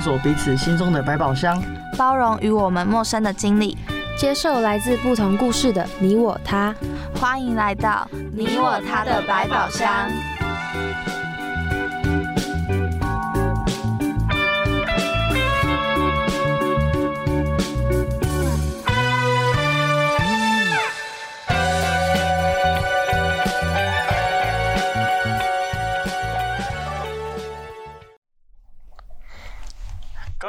探索彼此心中的百宝箱，包容与我们陌生的经历，接受来自不同故事的你我他。欢迎来到你我他的百宝箱。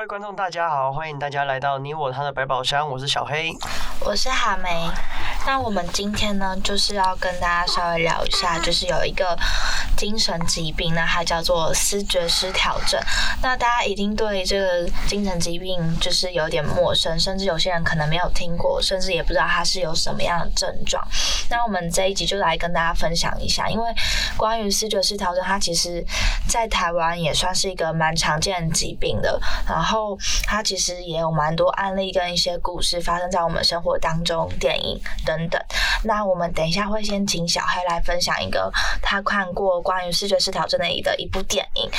各位观众，大家好，欢迎大家来到你我他的百宝箱，我是小黑，我是哈梅。那我们今天呢，就是要跟大家稍微聊一下，就是有一个精神疾病，那它叫做思觉失调症。那大家一定对这个精神疾病就是有点陌生，甚至有些人可能没有听过，甚至也不知道它是有什么样的症状。那我们这一集就来跟大家分享一下，因为关于思觉失调症，它其实在台湾也算是一个蛮常见的疾病的。然后它其实也有蛮多案例跟一些故事发生在我们生活当中，电影等等。那我们等一下会先请小黑来分享一个他看过关于视觉失调症的一的一部电影。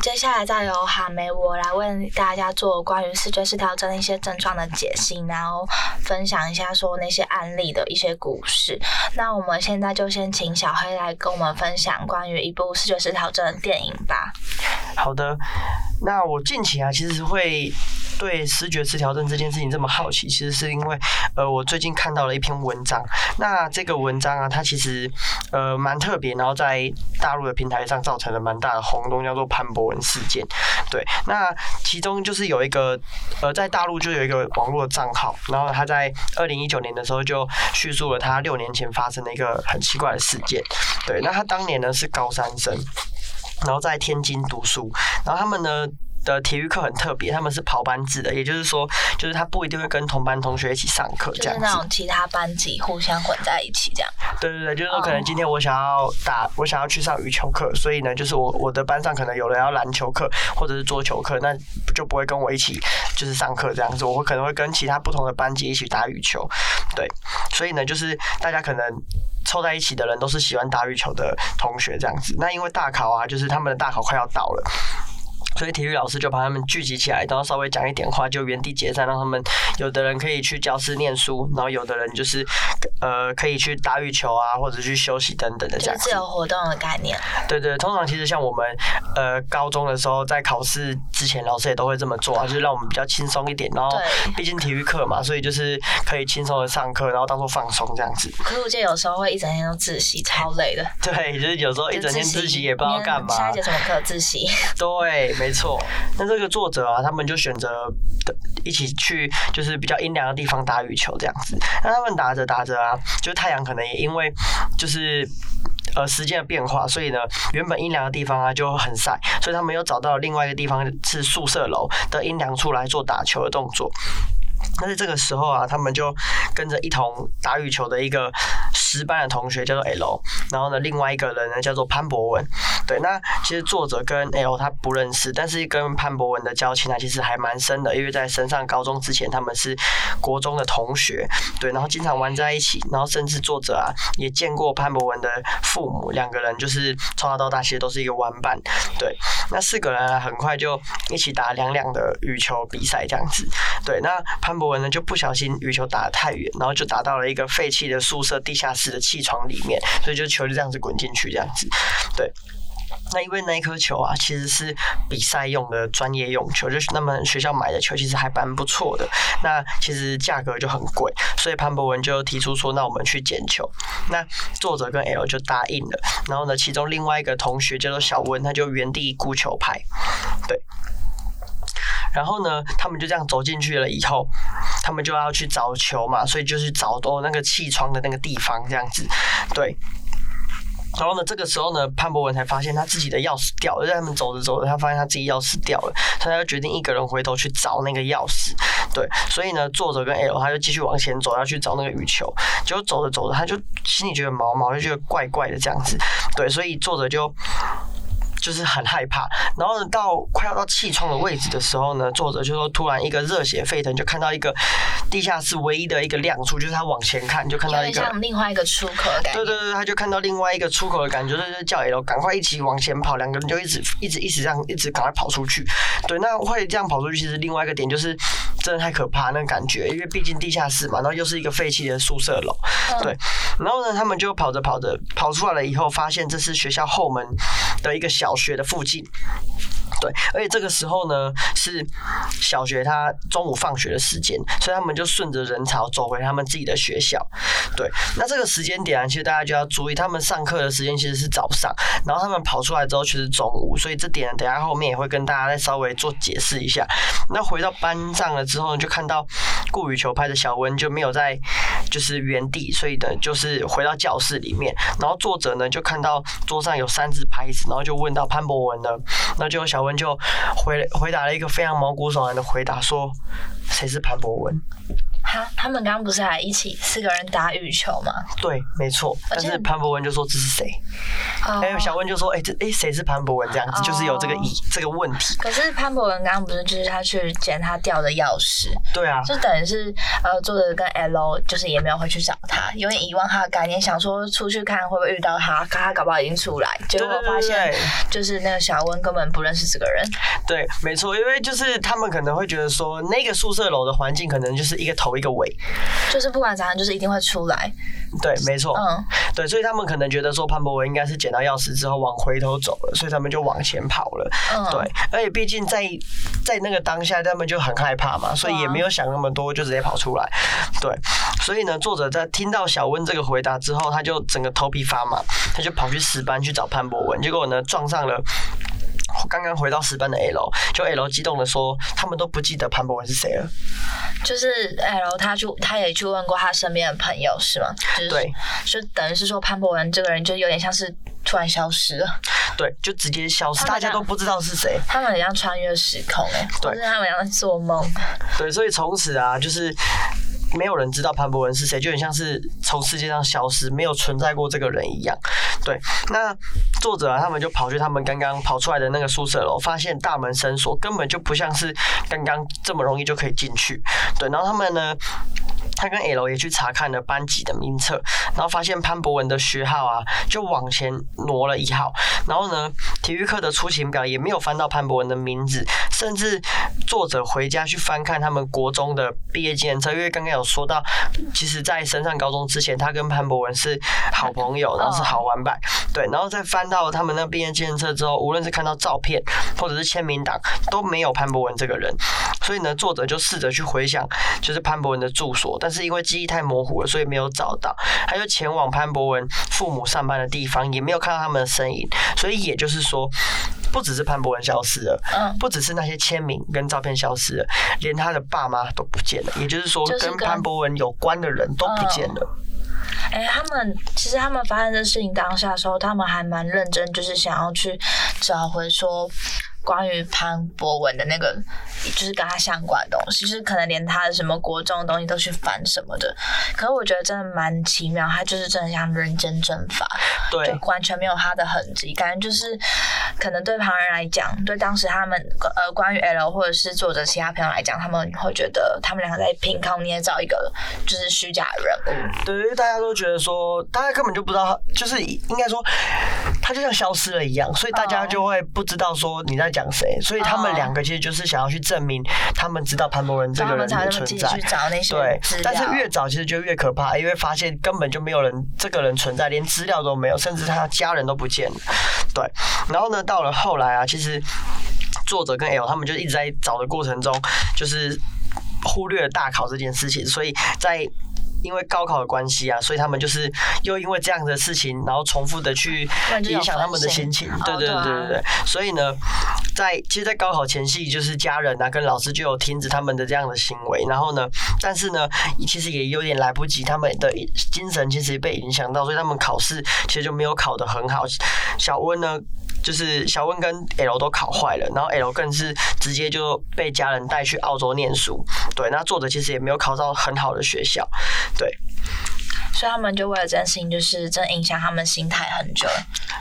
接下来再由哈梅我来为大家做关于视觉失调症的一些症状的解析，然后分享一下说那些案例的一些故事。那我们现在就先请小黑来跟我们分享关于一部视觉失调症的电影吧。好的，那我近期啊，其实会对视觉失调症这件事情这么好奇，其实是因为呃，我最近看到了一篇文章。那这个文章啊，它其实呃蛮特别，然后在大陆的平台上造成了蛮大的轰动，叫做潘博文事件。对，那其中就是有一个呃，在大陆就有一个网络账号，然后他在二零一九年的时候就叙述了他六年前发生的一个很奇怪的事件。对，那他当年呢是高三生。然后在天津读书，然后他们呢的体育课很特别，他们是跑班制的，也就是说，就是他不一定会跟同班同学一起上课，这样子。就是那种其他班级互相混在一起这样。对对对，就是说可能今天我想要打，我想要去上羽球课，所以呢，就是我我的班上可能有人要篮球课或者是桌球课，那就不会跟我一起就是上课这样子，我会可能会跟其他不同的班级一起打羽球。对，所以呢，就是大家可能。凑在一起的人都是喜欢打羽球的同学，这样子。那因为大考啊，就是他们的大考快要到了。所以体育老师就把他们聚集起来，然后稍微讲一点话，就原地解散，让他们有的人可以去教室念书，然后有的人就是呃可以去打羽球啊，或者去休息等等的这样。自由活动的概念。对对，通常其实像我们呃高中的时候，在考试之前，老师也都会这么做啊，就是让我们比较轻松一点。然后毕竟体育课嘛，所以就是可以轻松的上课，然后当做放松这样子。可是我记得有时候会一整天都自习，超累的。对，就是有时候一整天自习也不知道干嘛。下一节什么课自习？对。没错，那这个作者啊，他们就选择一起去，就是比较阴凉的地方打羽球这样子。那他们打着打着啊，就太阳可能也因为就是呃时间的变化，所以呢，原本阴凉的地方啊就很晒，所以他们又找到另外一个地方是宿舍楼的阴凉处来做打球的动作。但是这个时候啊，他们就跟着一同打羽球的一个值班的同学叫做 L，然后呢，另外一个人呢叫做潘博文。对，那其实作者跟 L 他不认识，但是跟潘博文的交情呢，其实还蛮深的，因为在升上高中之前，他们是国中的同学。对，然后经常玩在一起，然后甚至作者啊也见过潘博文的父母，两个人就是从小到大其实都是一个玩伴。对，那四个人很快就一起打两两的羽球比赛这样子。对，那潘博。博文呢就不小心羽球打得太远，然后就打到了一个废弃的宿舍地下室的气床里面，所以就球就这样子滚进去，这样子。对，那因为那一颗球啊，其实是比赛用的专业用球，就是那么学校买的球其实还蛮不错的。那其实价格就很贵，所以潘博文就提出说：“那我们去捡球。”那作者跟 L 就答应了。然后呢，其中另外一个同学叫做小温，他就原地孤球拍。对。然后呢，他们就这样走进去了。以后，他们就要去找球嘛，所以就是找到那个气窗的那个地方，这样子。对。然后呢，这个时候呢，潘博文才发现他自己的钥匙掉了，在他们走着走着，他发现他自己钥匙掉了，所以他就决定一个人回头去找那个钥匙。对，所以呢，作者跟 L 他就继续往前走，要去找那个羽球。结果走着走着，他就心里觉得毛毛，就觉得怪怪的这样子。对，所以作者就。就是很害怕，然后到快要到气窗的位置的时候呢，作者就说突然一个热血沸腾，就看到一个地下室唯一的一个亮处，就是他往前看就看到一个像另外一个出口的感觉。对对对，他就看到另外一个出口的感觉，就是叫 L 赶快一起往前跑，两个人就一直一直一直这样一直赶快跑出去。对，那会这样跑出去，其实另外一个点就是真的太可怕那个感觉，因为毕竟地下室嘛，然后又是一个废弃的宿舍楼。对，然后呢，他们就跑着跑着跑出来了以后，发现这是学校后门的一个小学的附近。对，而且这个时候呢是小学，他中午放学的时间，所以他们就顺着人潮走回他们自己的学校。对，那这个时间点啊，其实大家就要注意，他们上课的时间其实是早上，然后他们跑出来之后却是中午，所以这点等下后面也会跟大家再稍微做解释一下。那回到班上了之后呢，就看到顾羽球拍的小温就没有在就是原地，所以呢就是回到教室里面，然后作者呢就看到桌上有三只拍子，然后就问到潘博文呢，那就小文就回回答了一个非常毛骨悚然的回答，说谁是潘博文？他他们刚刚不是还一起四个人打羽球吗？对，没错。但是潘博文就说这是谁？还有小温就说，哎，这哎谁是潘博文？这样子就是有这个疑这个问题。可是潘博文刚刚不是就是他去捡他掉的钥匙？对啊，就等于是呃，作者跟 L 就是也没有回去找他，有点遗忘他的概念，想说出去看会不会遇到他，可他搞不好已经出来，结果发现就是那个小温根本不认识这个人。对，没错，因为就是他们可能会觉得说，那个宿舍楼的环境可能就是一个头一个尾，就是不管怎样，就是一定会出来。对，没错，嗯，对，所以他们可能觉得说潘博文应该是捡到钥匙之后往回头走了，所以他们就往前跑了。嗯，对，而且毕竟在在那个当下，他们就很害怕嘛，所以也没有想那么多，就直接跑出来。对，所以呢，作者在听到小温这个回答之后，他就整个头皮发麻，他就跑去十班去找潘博文，结果呢撞上了。刚刚回到十班的 L，就 L 激动的说，他们都不记得潘博文是谁了。就是 L，他就他也去问过他身边的朋友，是吗？对，就等于是说潘博文这个人就有点像是突然消失了。对，就直接消失，大家都不知道是谁。他们很像穿越时空哎，对，他们像做梦。对，所以从此啊，就是。没有人知道潘博文是谁，就很像是从世界上消失，没有存在过这个人一样。对，那作者啊，他们就跑去他们刚刚跑出来的那个宿舍楼，发现大门深锁，根本就不像是刚刚这么容易就可以进去。对，然后他们呢，他跟 L 也去查看了班级的名册，然后发现潘博文的学号啊，就往前挪了一号。然后呢，体育课的出勤表也没有翻到潘博文的名字，甚至作者回家去翻看他们国中的毕业纪念册，因为刚刚有。说到，其实，在升上高中之前，他跟潘博文是好朋友，然后是好玩伴。对，然后再翻到他们那毕业纪念册之后，无论是看到照片或者是签名档，都没有潘博文这个人。所以呢，作者就试着去回想，就是潘博文的住所，但是因为记忆太模糊了，所以没有找到。他就前往潘博文父母上班的地方，也没有看到他们的身影。所以也就是说。不只是潘博文消失了，嗯，不只是那些签名跟照片消失了，连他的爸妈都不见了。也就是说，跟潘博文有关的人都不见了。哎，他们其实他们发生这事情当下的时候，他们还蛮认真，就是想要去找回说。关于潘博文的那个，就是跟他相关的东西，就是可能连他的什么国中的东西都去翻什么的。可是我觉得真的蛮奇妙，他就是真的像人间蒸发，对，完全没有他的痕迹。感觉就是可能对旁人来讲，对当时他们呃关于 L 或者是作者其他朋友来讲，他们会觉得他们两个在凭空捏造一个就是虚假人物。对，因为大家都觉得说，大家根本就不知道，就是应该说他就像消失了一样，所以大家就会不知道说你在。讲谁？所以他们两个其实就是想要去证明他们知道潘博文这个人的存在。对，但是越早其实就越可怕，因为发现根本就没有人这个人存在，连资料都没有，甚至他家人都不见了。对，然后呢，到了后来啊，其实作者跟 L 他们就一直在找的过程中，就是忽略了大考这件事情，所以在。因为高考的关系啊，所以他们就是又因为这样的事情，然后重复的去影响他们的心情。对对对对对。所以呢，在其实，在高考前夕，就是家人啊跟老师就有停止他们的这样的行为，然后呢，但是呢，其实也有点来不及，他们的精神其实被影响到，所以他们考试其实就没有考得很好。小温呢，就是小温跟 L 都考坏了，然后 L 更是直接就被家人带去澳洲念书。对，那作者其实也没有考到很好的学校，对。所以他们就为了这件事情，就是真影响他们心态很久。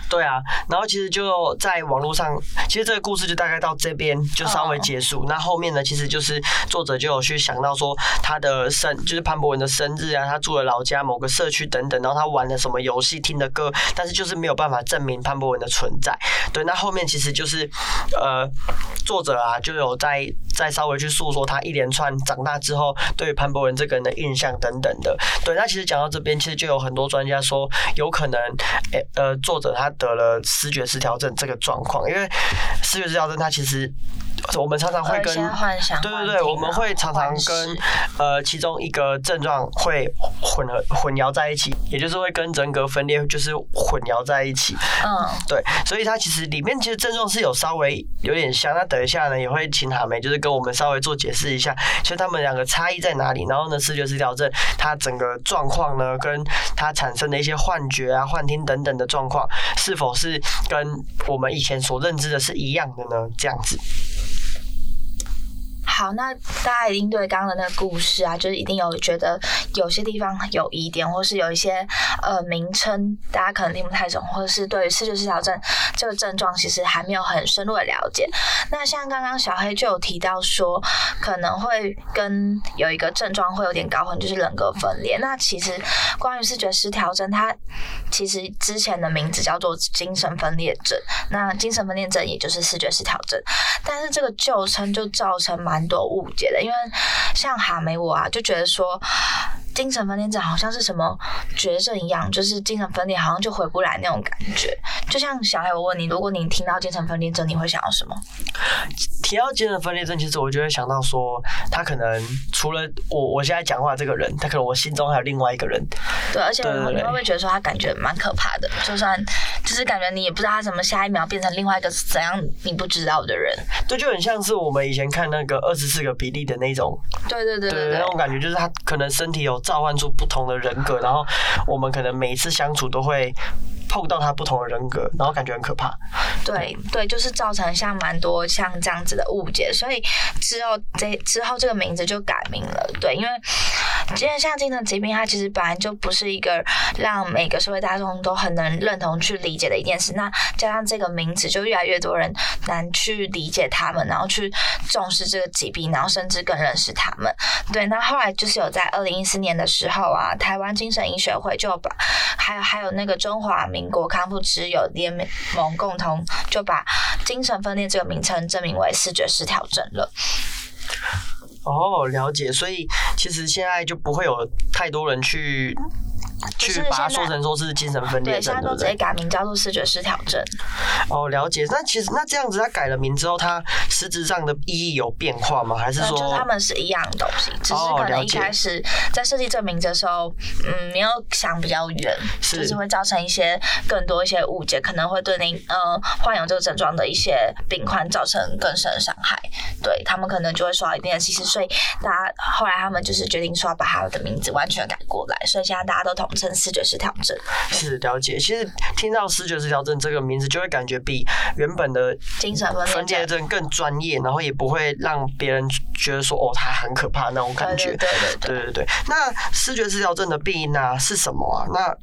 对啊，然后其实就在网络上，其实这个故事就大概到这边就稍微结束。那后面呢，其实就是作者就有去想到说他的生，就是潘博文的生日啊，他住的老家某个社区等等，然后他玩的什么游戏、听的歌，但是就是没有办法证明潘博文的存在。对，那后面其实就是呃，作者啊就有在再稍微去诉说他一连串长大之后对潘博文这个人的印象等等的。对，那其实讲到这。边其实就有很多专家说，有可能，诶，呃，作者他得了视觉失调症这个状况，因为视觉失调症他其实。我们常常会跟对对对，我们会常常跟呃其中一个症状会混合混淆在一起，也就是会跟人格分裂就是混淆在一起。嗯，对，所以它其实里面其实症状是有稍微有点像。那等一下呢，也会请海梅就是跟我们稍微做解释一下，其实他们两个差异在哪里？然后呢，视觉失调症它整个状况呢，跟它产生的一些幻觉啊、幻听等等的状况，是否是跟我们以前所认知的是一样的呢？这样子。好，那大家一定对刚刚的那个故事啊，就是一定有觉得有些地方有疑点，或是有一些呃名称，大家可能听不太懂，或者是对于视觉失调症这个症状其实还没有很深入的了解。那像刚刚小黑就有提到说，可能会跟有一个症状会有点搞混，就是人格分裂。那其实关于视觉失调症，它其实之前的名字叫做精神分裂症。那精神分裂症也就是视觉失调症，但是这个旧称就造成蛮。多误解的，因为像哈梅我啊，就觉得说。精神分裂症好像是什么绝症一样，就是精神分裂好像就回不来那种感觉。就像小黑，我问你，如果你听到精神分裂症，你会想到什么？提到精神分裂症，其实我就会想到说，他可能除了我我现在讲话这个人，他可能我心中还有另外一个人。对，而且你会不会觉得说他感觉蛮可怕的？就算就是感觉你也不知道他怎么下一秒变成另外一个怎样你不知道的人。对，就很像是我们以前看那个二十四个比例的那种。对对对对，那种感觉就是他可能身体有。召唤出不同的人格，然后我们可能每一次相处都会碰到他不同的人格，然后感觉很可怕。对对，就是造成像蛮多像这样子的误解，所以之后这之后这个名字就改名了。对，因为今天像精神疾病，它其实本来就不是一个让每个社会大众都很能认同去理解的一件事。那加上这个名字，就越来越多人难去理解他们，然后去重视这个疾病，然后甚至更认识他们。对，那后来就是有在二零一四年。的时候啊，台湾精神医学会就把，还有还有那个中华民国康复之友联盟共同就把精神分裂这个名称证明为视觉失调症了。哦，了解，所以其实现在就不会有太多人去。去把它说成说是精神分裂症，对，现在都直接改名叫做视觉失调症。哦，了解。那其实那这样子，他改了名之后，他实质上的意义有变化吗？还是说，就是他们是一样的东西，只是可能一开始在设计这名字的时候，嗯，没有想比较远，就是会造成一些更多一些误解，可能会对您呃患有这个症状的一些病患造成更深的伤害。对他们可能就会受到一定的歧视，所以大家后来他们就是决定说要把他的名字完全改过来，所以现在大家都同。成视觉失调症是了解，其实听到视觉失调症这个名字，就会感觉比原本的精神分裂症更专业，然后也不会让别人觉得说哦，他很可怕那种感觉。对对对对对对。那视觉失调症的病因呢是什么啊？那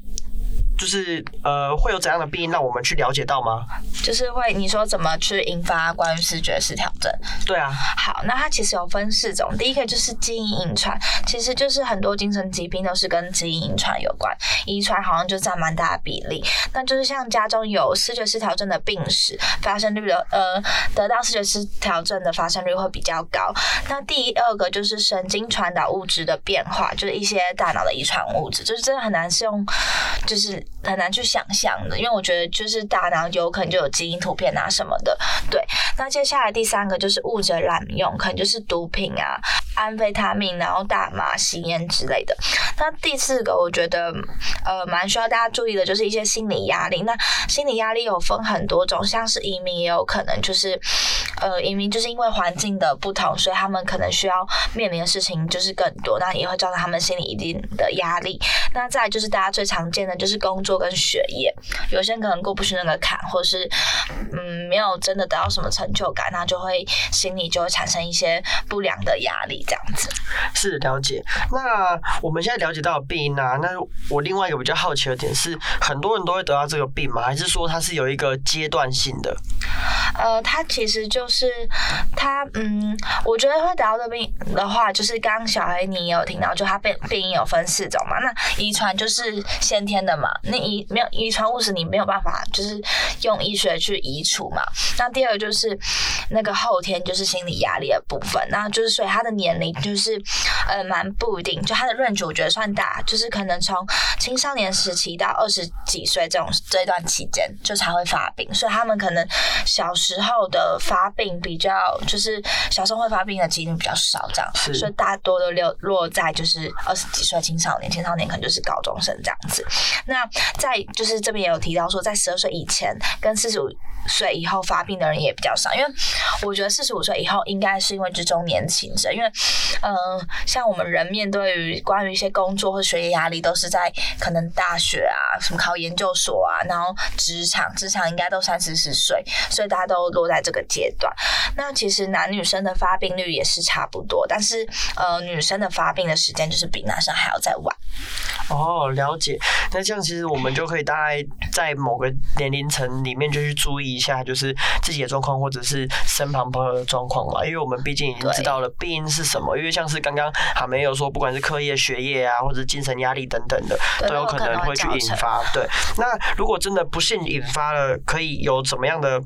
就是呃，会有怎样的病因让我们去了解到吗？就是会你说怎么去引发关于视觉失调症？对啊。好，那它其实有分四种。第一个就是基因遗传，其实就是很多精神疾病都是跟基因遗传有关，遗传好像就占蛮大的比例。那就是像家中有视觉失调症的病史，发生率的呃，得到视觉失调症的发生率会比较高。那第二个就是神经传导物质的变化，就是一些大脑的遗传物质，就是真的很难是用，就是。很难去想象的，因为我觉得就是大脑有可能就有基因图片啊什么的。对，那接下来第三个就是物质滥用，可能就是毒品啊、安非他命，然后大麻、吸烟之类的。那第四个我觉得呃蛮需要大家注意的，就是一些心理压力。那心理压力有分很多种，像是移民也有可能就是呃移民就是因为环境的不同，所以他们可能需要面临的事情就是更多，那也会造成他们心理一定的压力。那再就是大家最常见的就是工作跟学业，有些人可能过不去那个坎，或是嗯没有真的得到什么成就感，那就会心里就会产生一些不良的压力，这样子。是了解。那我们现在了解到的病啊，那我另外一个比较好奇的点是，很多人都会得到这个病吗？还是说它是有一个阶段性的？呃，它其实就是它，嗯，我觉得会得到这病的话，就是刚刚小黑你也有听到，就它病病因有分四种嘛。那遗传就是先天的嘛，那遗没有遗传物质你没有办法就是用医学去移除嘛。那第二个就是那个后天就是心理压力的部分，那就是所以他的年龄就是呃蛮不一定，就他的 range 我觉得算大，就是可能从青少年时期到二十几岁这种这段期间就才会发病，所以他们可能小时候的发病比较就是小时候会发病的几率比较少，这样，所以大多都落落在就是二十几岁青少年，青少年可能就是高中生这样子。那在就是这边也有提到说，在十二岁以前跟四十五岁以后发病的人也比较少，因为我觉得四十五岁以后应该是因为是中年轻者，因为嗯、像我们人面对于关于一些工作或学业压力，都是在可能大学啊，什么考研究所啊，然后职场，职场应该都三四十岁，所以大家都落在这个阶段。那其实男女生的发病率也是差不多，但是呃，女生的发病的时间就是比男生还要再晚。哦，了解。那这样其实我们就可以大概在某个年龄层里面就去注意一下，就是自己的状况或者是身旁朋友的状况嘛。因为我们毕竟已经知道了病因是什么，因为像是刚刚还没有说，不管是课业、学业啊，或者精神压力等等的，都有可能会去引发。对，那如果真的不幸引发了，可以有怎么样的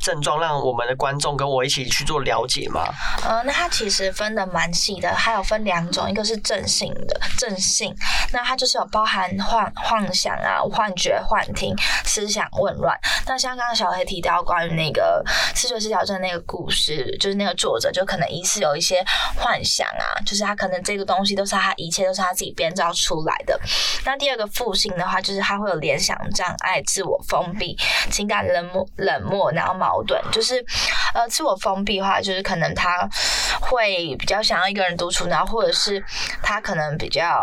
症状，让我们的观众跟我一起去做了解吗？呃，那它其实分的蛮细的，还有分两种，一个是正性的正性，那它就是有包含幻幻想啊、幻觉、幻听、思想混乱。那像刚刚小黑提到关于那个视觉失调症那个故事，就是那个作者就可能疑似有一些幻想啊，就是他可能这个东西都是他一切都是他自己编造出来的。那第二个负性的话，就是他会有联想障碍、自我封闭、情感冷漠、冷漠，然后矛盾，就是呃自我封闭的话，就是可能他会比较想要一个人独处，然后或者是他可能比较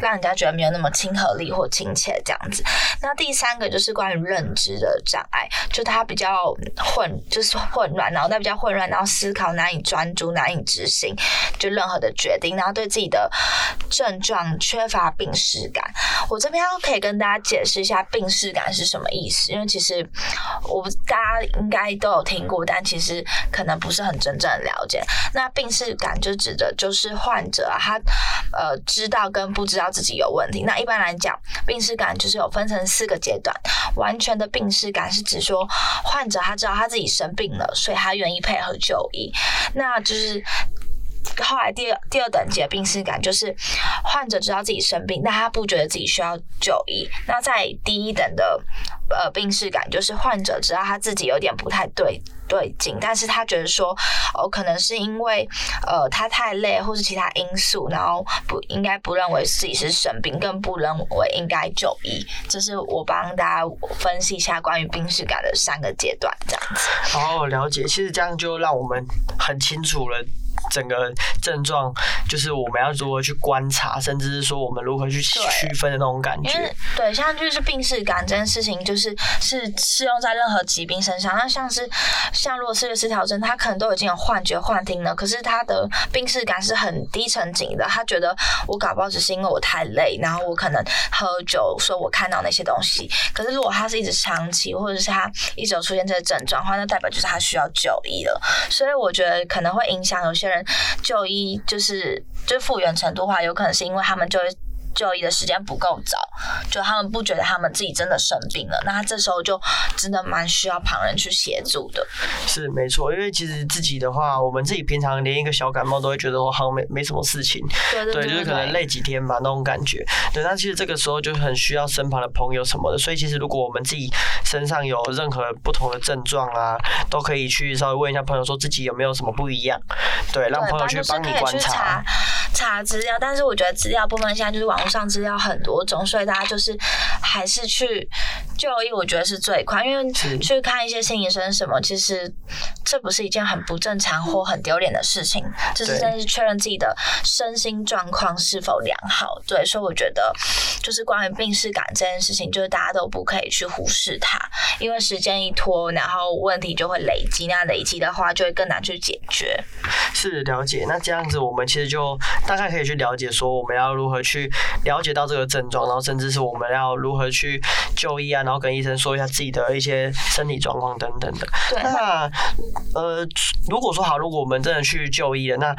让人家觉得没有那么亲和力或亲切这样子。那第三个就是关于认知的障碍，就他比较混，就是混乱，脑袋比较混乱，然后思考难以专注、难以执行，就任何的决定，然后对自己的症状缺乏病视感。我这边可以跟大家解释一下病视感是什么意思，因为其实我大家应该都有听过，但其实可能不是很真正了解。那病视感就指的就是患者啊，他呃知道跟不知道自己有问题。那一般来讲，病视感就是有分成四个阶段。完全的病视感是指说患者他知道他自己生病了，所以他愿意配合就医。那就是后来第二第二等级的病视感，就是患者知道自己生病，但他不觉得自己需要就医。那在第一等的呃病视感，就是患者知道他自己有点不太对对劲，但是他觉得说哦，可能是因为呃他太累，或是其他因素，然后不应该不认为自己是生病，更不认为应该就医。这是我帮大家分析一下关于病史感的三个阶段，这样子。哦，了解。其实这样就让我们很清楚了。整个症状就是我们要如何去观察，甚至是说我们如何去区分的那种感觉。对，像就是病视感这件事情，就是是适用在任何疾病身上。那像是像如果是失调症，他可能都已经有幻觉、幻听了，可是他的病视感是很低沉级的。他觉得我搞不好只是因为我太累，然后我可能喝酒，说我看到那些东西。可是如果他是一直长期，或者是他一直有出现这个症状的话，那代表就是他需要就医了。所以我觉得可能会影响有些人就医，就是就复原程度的话，有可能是因为他们就。就医的时间不够早，就他们不觉得他们自己真的生病了，那他这时候就真的蛮需要旁人去协助的。是没错，因为其实自己的话，我们自己平常连一个小感冒都会觉得我好像没没什么事情，对，对就是可能累几天吧那种感觉。对，那其实这个时候就很需要身旁的朋友什么的，所以其实如果我们自己身上有任何不同的症状啊，都可以去稍微问一下朋友，说自己有没有什么不一样，对，让，朋友不然就是可以帮你观去查。资料，但是我觉得资料部分现在就是网络上资料很多种，所以大家就是还是去就医，我觉得是最快，因为去看一些心理医生什么，其实这不是一件很不正常或很丢脸的事情，这是对真是确认自己的身心状况是否良好。对，所以我觉得就是关于病视感这件事情，就是大家都不可以去忽视它，因为时间一拖，然后问题就会累积，那累积的话就会更难去解决。是了解，那这样子我们其实就大概可以去了解说我们要如何去了解到这个症状，然后甚至是我们要如何去就医啊，然后跟医生说一下自己的一些身体状况等等的。对，那那呃，如果说好，如果我们真的去就医了，那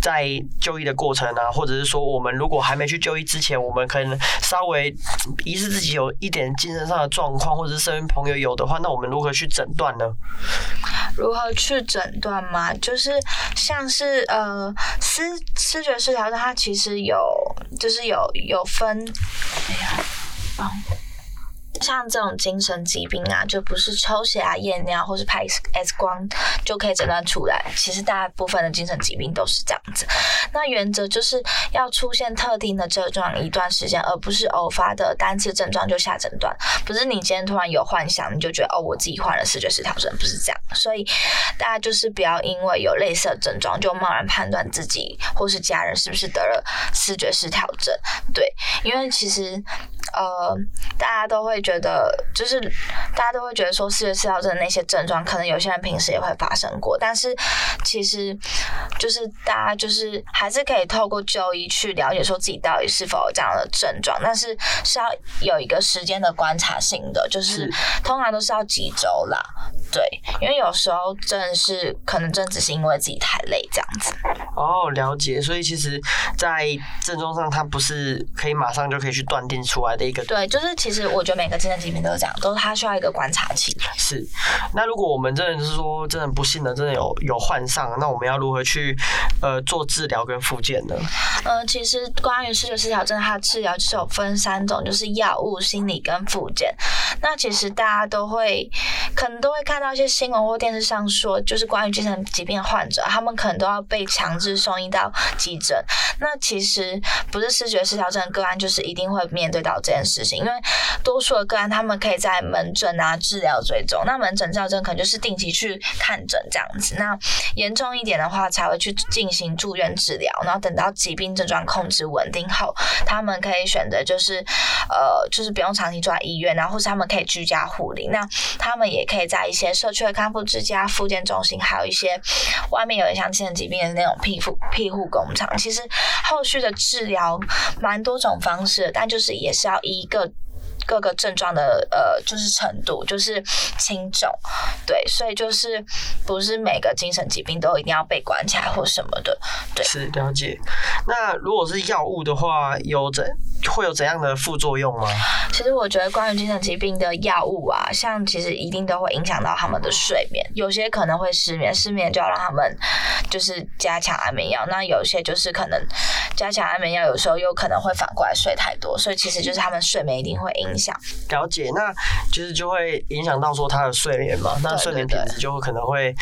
在就医的过程啊，或者是说我们如果还没去就医之前，我们可能稍微疑似自己有一点精神上的状况，或者是身边朋友有的话，那我们如何去诊断呢？如何去诊断嘛？就是像是呃，视视觉失调，它其实有就是有有分，哎呀，帮像这种精神疾病啊，就不是抽血啊、验尿或是拍 X 光就可以诊断出来。其实大部分的精神疾病都是这样子。那原则就是要出现特定的症状一段时间，而不是偶发的单次症状就下诊断。不是你今天突然有幻想，你就觉得哦，我自己患了视觉失调症，不是这样。所以大家就是不要因为有类似的症状就贸然判断自己或是家人是不是得了视觉失调症。对，因为其实呃，大家都会觉得，就是大家都会觉得说视觉失调症的那些症状，可能有些人平时也会发生过，但是其实就是大家就是还是可以透过就医去了解说自己到底是否有这样的症状，但是是要有一个时间的观察性的，就是是通常都是要几周啦。对，因为有时候真的是可能真的只是因为自己太累这样子。哦，了解。所以其实，在症状上，它不是可以马上就可以去断定出来的一个对，就是其实我觉得每个精神疾病都是这样，都是它需要一个观察期。是。那如果我们真的是说，真的不幸的，真的有有患上，那我们要如何去呃做治疗跟复健呢？呃，其实关于视觉失调症，它的治疗就是有分三种，就是药物、心理跟复健。那其实大家都会可能都会看到一些新闻或电视上说，就是关于精神疾病的患者，他们可能都要被强制送医到急诊。那其实不是视觉失调症的个案，就是一定会面对到这件事情，因为多数的个案他们可以在门诊啊治疗追踪，那门诊照诊可能就是定期去看诊这样子。那严重一点的话，才会去进行住院治疗，然后等到疾病症状控制稳定后，他们可以选择就是呃，就是不用长期住在医院，然后或是他们可以居家护理。那他们也可以在一些社区的康复之家、复健中心，还有一些外面有点像精神疾病的那种庇护庇护工厂。其实后续的治疗蛮多种方式，但就是也是要一个。各个症状的呃，就是程度，就是轻重，对，所以就是不是每个精神疾病都一定要被关起来或什么的，对。是了解。那如果是药物的话，有怎会有怎样的副作用吗？其实我觉得关于精神疾病的药物啊，像其实一定都会影响到他们的睡眠，有些可能会失眠，失眠就要让他们就是加强安眠药，那有些就是可能加强安眠药，有时候又可能会反过来睡太多，所以其实就是他们睡眠一定会影响。了解，那就是就会影响到说他的睡眠嘛，那睡眠品质就会可能会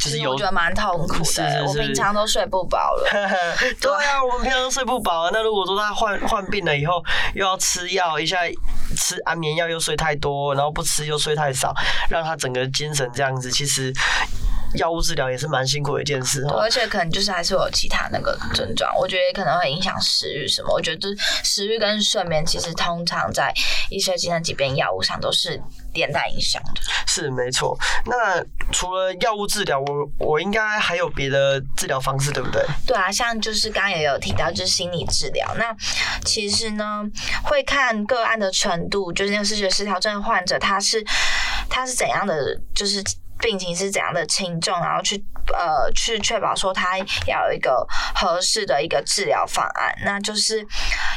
就是我觉得蛮痛苦的，是是是我平常都睡不饱了。对啊，我们平常都睡不饱啊。那如果说他患患病了以后，又要吃药，一下吃安眠药又睡太多，然后不吃又睡太少，让他整个精神这样子，其实药物治疗也是蛮辛苦的一件事哦。而且可能就是还是有其他那个症状，我觉得也可能会影响食欲什么。我觉得食欲跟睡眠其实通常在一些精神疾病药物上都是连带影响的。是没错。那除了药物治疗，我我应该还有别的治疗方式，对不对？对啊，像就是刚刚也有提到，就是心理治疗。那其实呢，会看个案的程度，就是那个视觉失调症患者他是他是怎样的，就是。病情是怎样的轻重，然后去呃去确保说他要有一个合适的一个治疗方案，那就是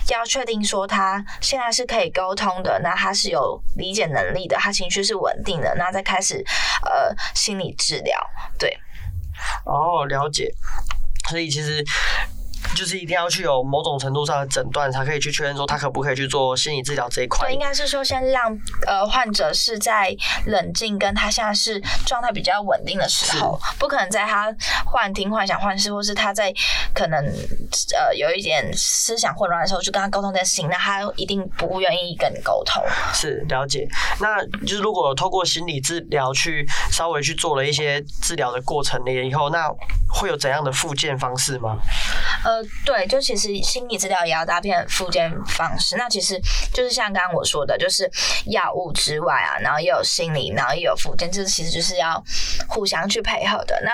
要确定说他现在是可以沟通的，那他是有理解能力的，他情绪是稳定的，那再开始呃心理治疗，对。哦，了解。所以其实就是一定要去有某种程度上的诊断，才可以去确认说他可不可以去做心理治疗这一块对，。应该是说先让呃患者是在冷静，跟他现在是状态比较稳定的时候，不可能在他幻听、幻想、幻视，或是他在可能呃有一点思想混乱的时候，去跟他沟通这件事情，那他一定不愿意跟你沟通。是了解，那就是如果透过心理治疗去稍微去做了一些治疗的过程了以后，那会有怎样的复健方式吗？呃，对，就其实心理治疗也要搭配复健方式。那其实就是像刚刚我说的，就是药物之外啊，然后也有心理，然后也有复健，这其实就是要互相去配合的。那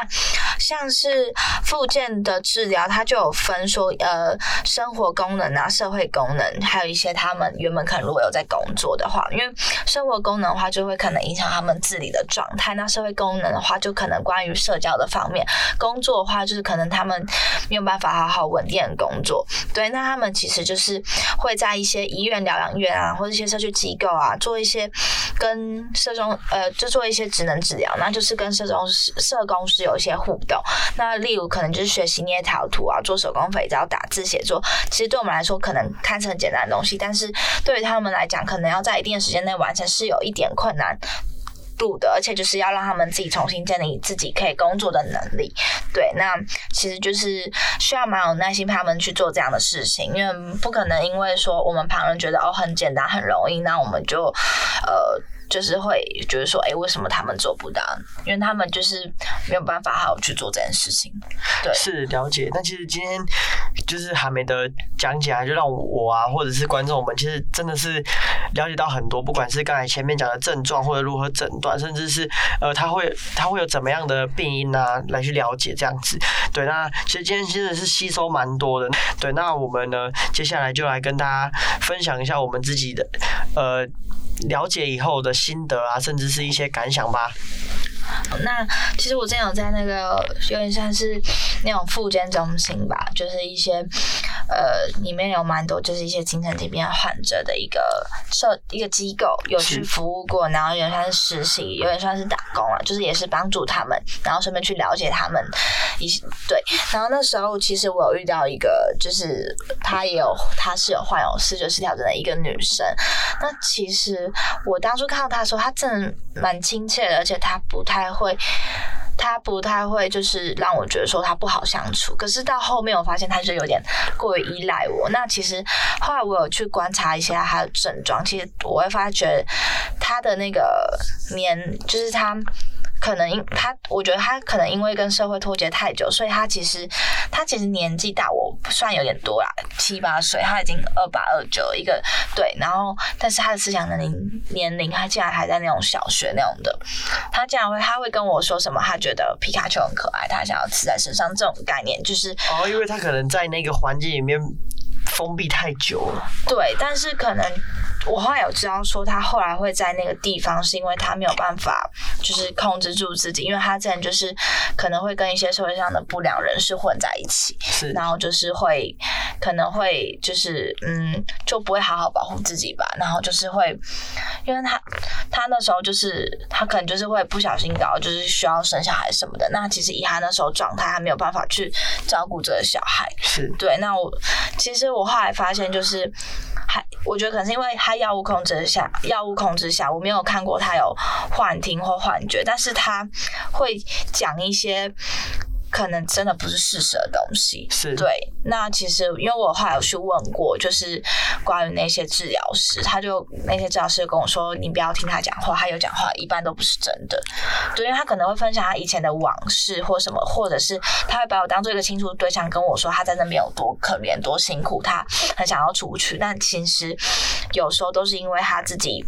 像是复健的治疗，它就有分说，呃，生活功能啊、社会功能，还有一些他们原本可能如果有在工作的话，因为生活功能的话，就会可能影响他们自理的状态；那社会功能的话，就可能关于社交的方面；工作的话，就是可能他们没有办法好好好稳定的工作。对，那他们其实就是会在一些医院、疗养院啊，或者一些社区机构啊，做一些跟社中呃，就做一些职能治疗，那就是跟社工师、社工师有一些互动。那例如可能就是学习捏陶土啊，做手工肥皂、打字、写作，其实对我们来说可能看似很简单的东西，但是对于他们来讲，可能要在一定的时间内完成是有一点困难。度的，而且就是要让他们自己重新建立自己可以工作的能力。对，那其实就是需要蛮有耐心他们去做这样的事情，因为不可能因为说我们旁人觉得哦很简单很容易，那我们就呃。就是会觉得说，哎、为什么他们做不到？因为他们就是没有办法好好去做这件事情。对，是了解，但其实今天就是还没得讲解啊，就让我啊，或者是观众们，其实真的是了解到很多，不管是刚才前面讲的症状，或者如何诊断，甚至是呃，他会他会有怎么样的病因啊，来去了解这样子。对，那其实今天真的是吸收蛮多的。对，那我们呢，接下来就来跟大家分享一下我们自己的呃。了解以后的心得啊，甚至是一些感想吧。那其实我之前有在那个有点像是那种复健中心吧，就是一些呃里面有蛮多就是一些精神疾病患者的一个社一个机构有去服务过，然后有点算是实习，有点算是打工啊，就是也是帮助他们，然后顺便去了解他们一些对。然后那时候其实我有遇到一个，就是她也有她是有患有视觉失调症的一个女生。那其实我当初看到她的时候，她真的蛮亲切的，而且她不太太会。他不太会，就是让我觉得说他不好相处。可是到后面我发现他就有点过于依赖我。那其实后来我有去观察一下他的症状，其实我会发觉他的那个年，就是他。可能因他，我觉得他可能因为跟社会脱节太久，所以他其实他其实年纪大我算有点多啦，七八岁，他已经二八二九一个对，然后但是他的思想年龄年龄，他竟然还在那种小学那种的，他竟然会他会跟我说什么，他觉得皮卡丘很可爱，他想要刺在身上，这种概念就是哦，因为他可能在那个环境里面封闭太久了。对，但是可能我后来有知道说，他后来会在那个地方，是因为他没有办法就是控制住自己，因为他之前就是可能会跟一些社会上的不良人士混在一起，是然后就是会可能会就是嗯，就不会好好保护自己吧，然后就是会，因为他他那时候就是他可能就是会不小心搞，就是需要生小孩什么的，那其实以他那时候状态，他没有办法去照顾这个小孩，是。对，那我其实我后来发现，就是还我觉得可能是因为他药物控制下，药物控制下，我没有看过他有幻听或幻觉，但是他会讲一些。可能真的不是事实的东西，是对。那其实因为我后来有去问过，就是关于那些治疗师，他就那些治疗师跟我说，你不要听他讲话，他有讲话一般都不是真的。对，因为他可能会分享他以前的往事或什么，或者是他会把我当做一个倾诉对象，跟我说他在那边有多可怜、多辛苦，他很想要出去，但其实有时候都是因为他自己，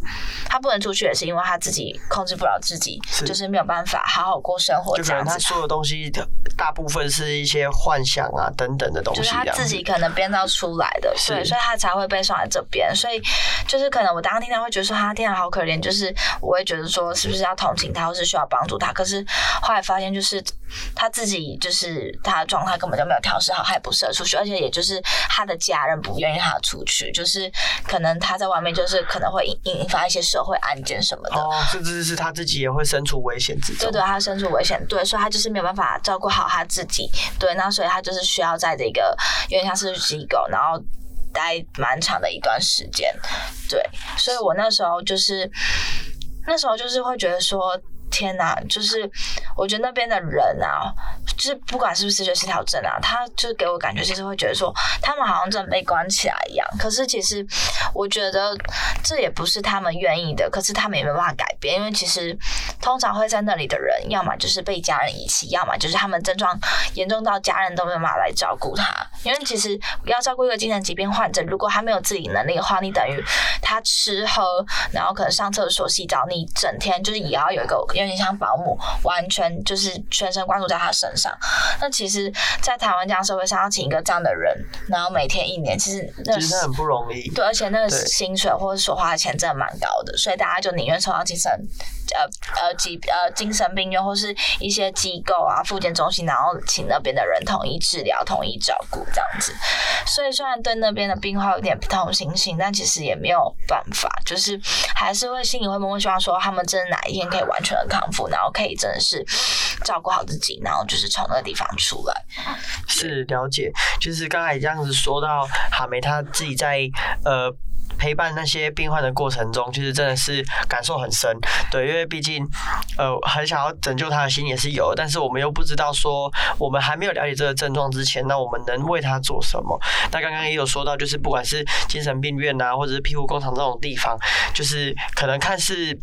他不能出去，也是因为他自己控制不了自己，是就是没有办法好好过生活就可能这样子。他说的东西大部分是一些幻想啊等等的东西，就是他自己可能编造出来的，对，所以他才会被送来这边。所以就是可能我当时听到会觉得说他天啊好可怜，就是我会觉得说是不是要同情他，或是需要帮助他。可是后来发现就是他自己就是他的状态根本就没有调试好，他也不适合出去，而且也就是他的家人不愿意他出去，就是可能他在外面就是可能会引引发一些社会案件什么的。哦，甚至是他自己也会身处危险之中。对对，他身处危险，对，所以他就是没有办法照顾好他自己。对，那所以他就是需要在这个有点像是机构，然后待蛮长的一段时间。对，所以我那时候就是那时候就是会觉得说。天呐，就是我觉得那边的人啊，就是不管是不是视觉失调症啊，他就是给我感觉就是会觉得说，他们好像真的被关起来一样。可是其实我觉得这也不是他们愿意的，可是他们也没办法改变，因为其实通常会在那里的人，要么就是被家人遗弃，要么就是他们症状严重到家人都没办法来照顾他。因为其实要照顾一个精神疾病患者，如果他没有自理能力的话，你等于他吃喝，然后可能上厕所、洗澡，你整天就是也要有一个。有点像保姆，完全就是全神贯注在他身上。那其实，在台湾这样社会上，要请一个这样的人，然后每天一年，其实其实很不容易。对，而且那个薪水或者所花的钱真的蛮高的，所以大家就宁愿抽到精神。呃呃，疾呃精神病院或是一些机构啊，复健中心，然后请那边的人统一治疗、统一照顾这样子。所以虽然对那边的病患有点不同情心，但其实也没有办法，就是还是会心里会默默希望说，他们真的哪一天可以完全的康复，然后可以真的是照顾好自己，然后就是从那个地方出来。是了解，就是刚才这样子说到哈梅他自己在呃。陪伴那些病患的过程中，其实真的是感受很深，对，因为毕竟，呃，很想要拯救他的心也是有，但是我们又不知道说，我们还没有了解这个症状之前，那我们能为他做什么？那刚刚也有说到，就是不管是精神病院啊，或者是庇护工厂这种地方，就是可能看似。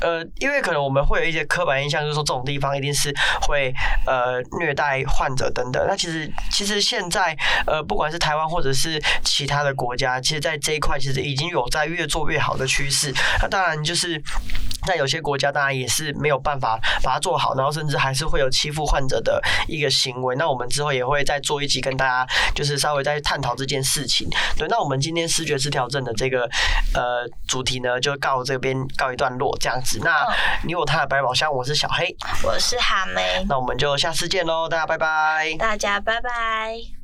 呃，因为可能我们会有一些刻板印象，就是说这种地方一定是会呃虐待患者等等。那其实其实现在呃不管是台湾或者是其他的国家，其实在这一块其实已经有在越做越好的趋势。那当然就是在有些国家当然也是没有办法把它做好，然后甚至还是会有欺负患者的一个行为。那我们之后也会再做一集跟大家就是稍微再探讨这件事情。对，那我们今天视觉失调症的这个呃主题呢，就告这边告一段落这样子。那你有他的百宝箱，我是小黑，我是哈梅，那我们就下次见喽，大家拜拜，大家拜拜。